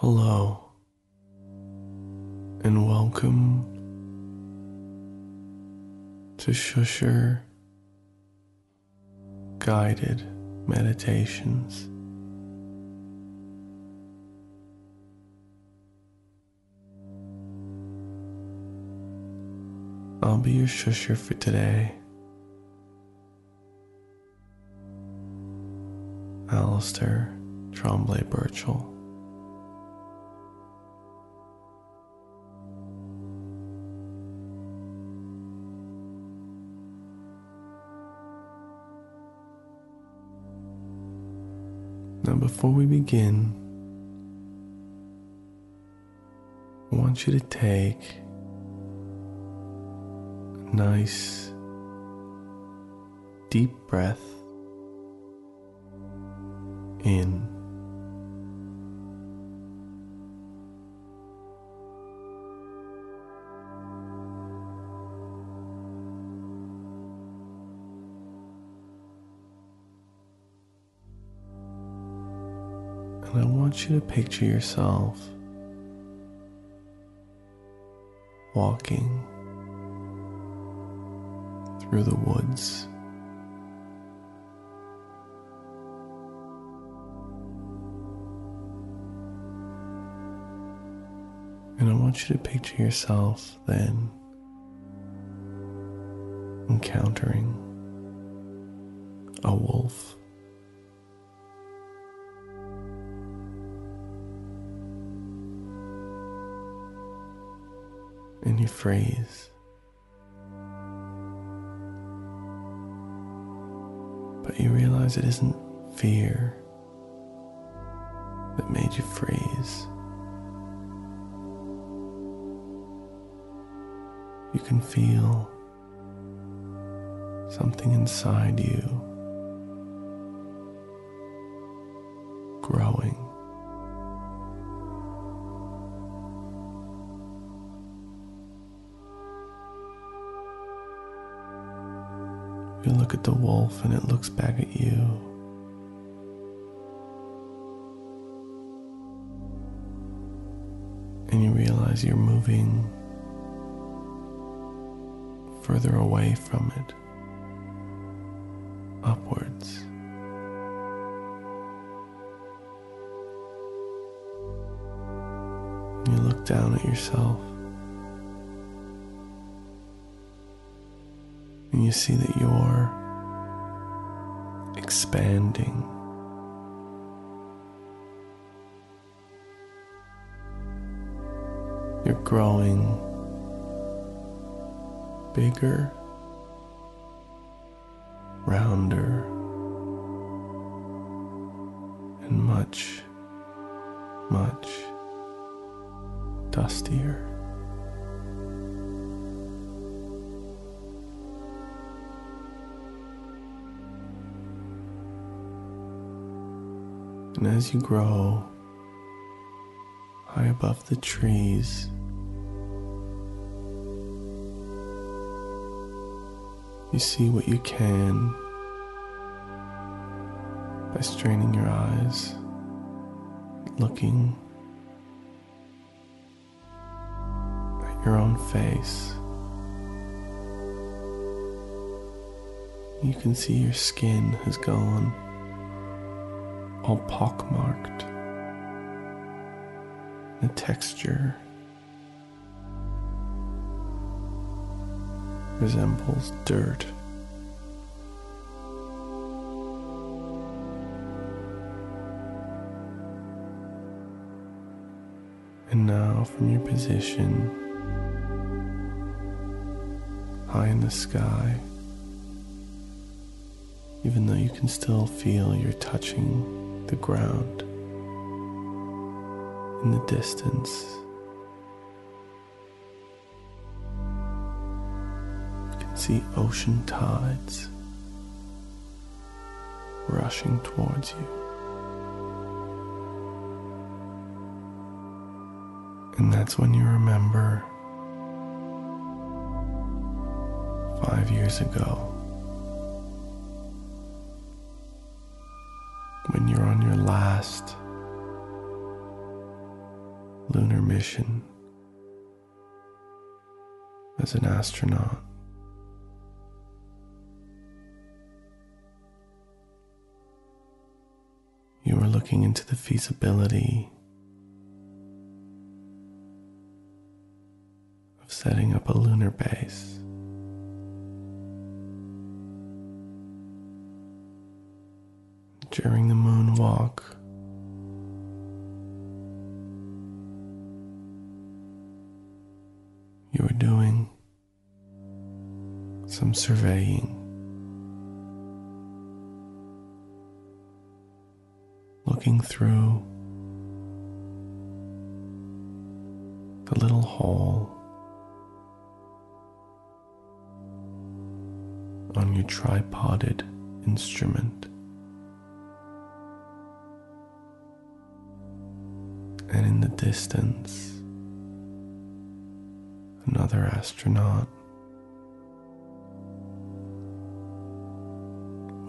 Hello, and welcome to Shusher Guided Meditations. I'll be your shusher for today. Alastair Tremblay Birchall. Now, before we begin, I want you to take a nice deep breath in. And I want you to picture yourself walking through the woods. And I want you to picture yourself then encountering a wolf. Freeze. But you realize it isn't fear that made you freeze. You can feel something inside you You look at the wolf and it looks back at you. And you realize you're moving further away from it, upwards. You look down at yourself and you see that you're expanding. You're growing bigger, rounder, and much, much dustier. And as you grow high above the trees, you see what you can by straining your eyes, looking at your own face. You can see your skin has gone all pockmarked. The texture resembles dirt. And now, from your position high in the sky, even though you can still feel you're touching the ground in the distance. You can see ocean tides rushing towards you. And that's when you remember five years ago last mission as an astronaut. You were looking into the feasibility of setting up a lunar base. During the moonwalk, surveying, looking through the little hole on your tripoded instrument. And in the distance, another astronaut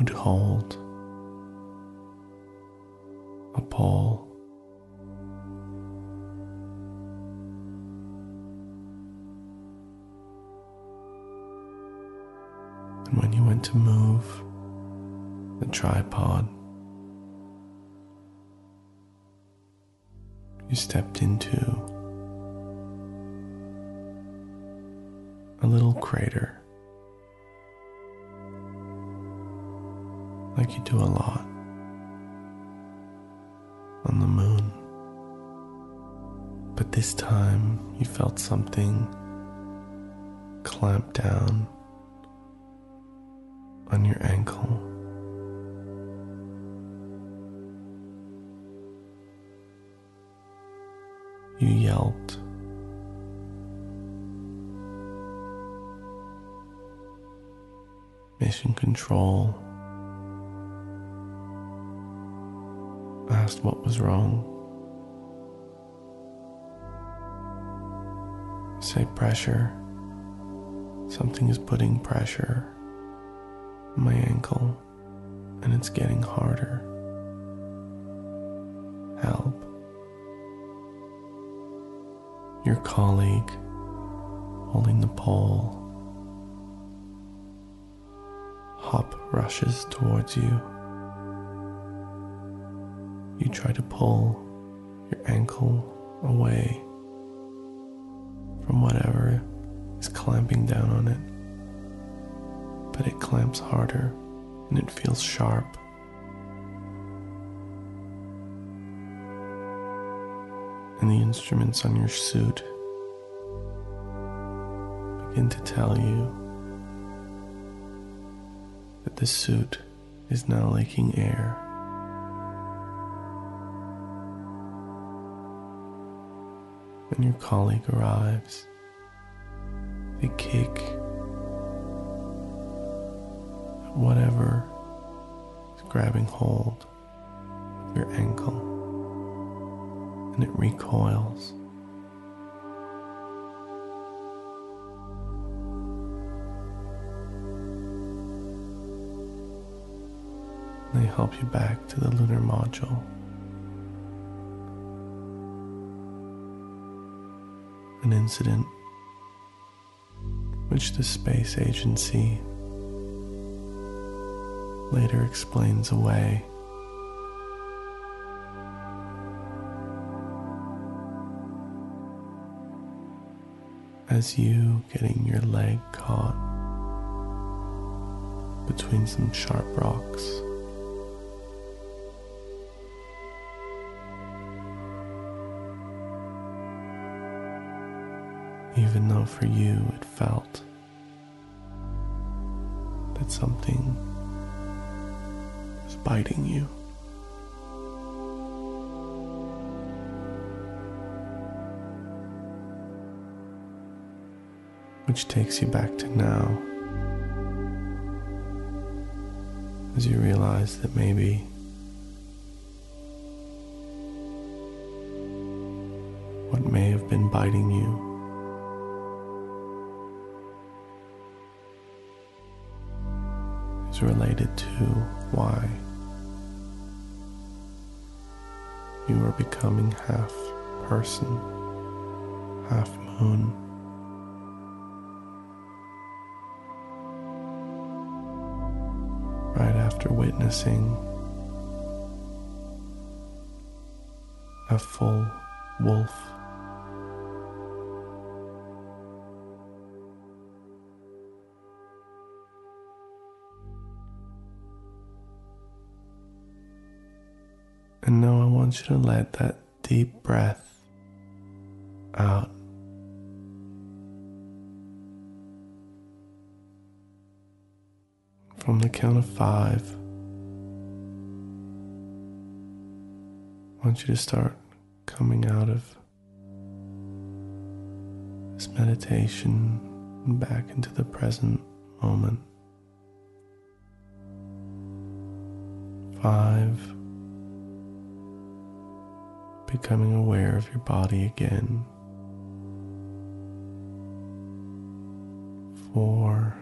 would hold a pole. And when you went to move the tripod, you stepped into a little crater, like you do a lot on the moon. But this time you felt something clamp down on your ankle. You yelped. Mission Control asked what was wrong. Say pressure. Something is putting pressure on my ankle and it's getting harder. Help. Your colleague holding the pole hop rushes towards you. You try to pull your ankle away from whatever is clamping down on it, but it clamps harder and it feels sharp. And the instruments on your suit begin to tell you that the suit is now leaking air. When your colleague arrives, they kick at whatever is grabbing hold of your ankle and it recoils. They help you back to the lunar module. An incident which the space agency later explains away. As you getting your leg caught between some sharp rocks. Even though for you it felt that something was biting you. Which takes you back to now as you realize that maybe what may have been biting you is related to why you are becoming half person half moon. Right after witnessing a full wolf. And now I want you to let that deep breath out. From the count of five, I want you to start coming out of this meditation and back into the present moment. Five, becoming aware of your body again. Four,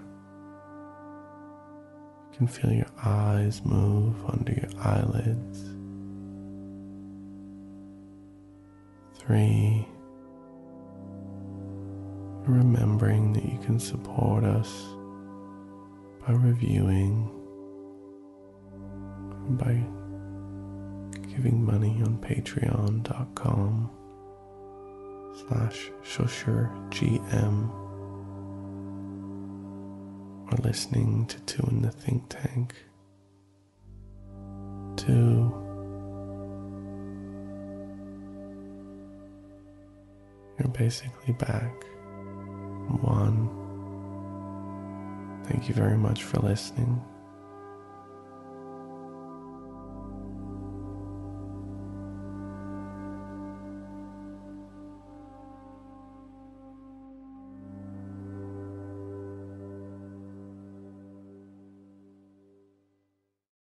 you can feel your eyes move under your eyelids. Three, remembering that you can support us by reviewing, by giving money on patreon.com slash shushergm or listening to Two in the Think Tank. Two, you're basically back. One, thank you very much for listening.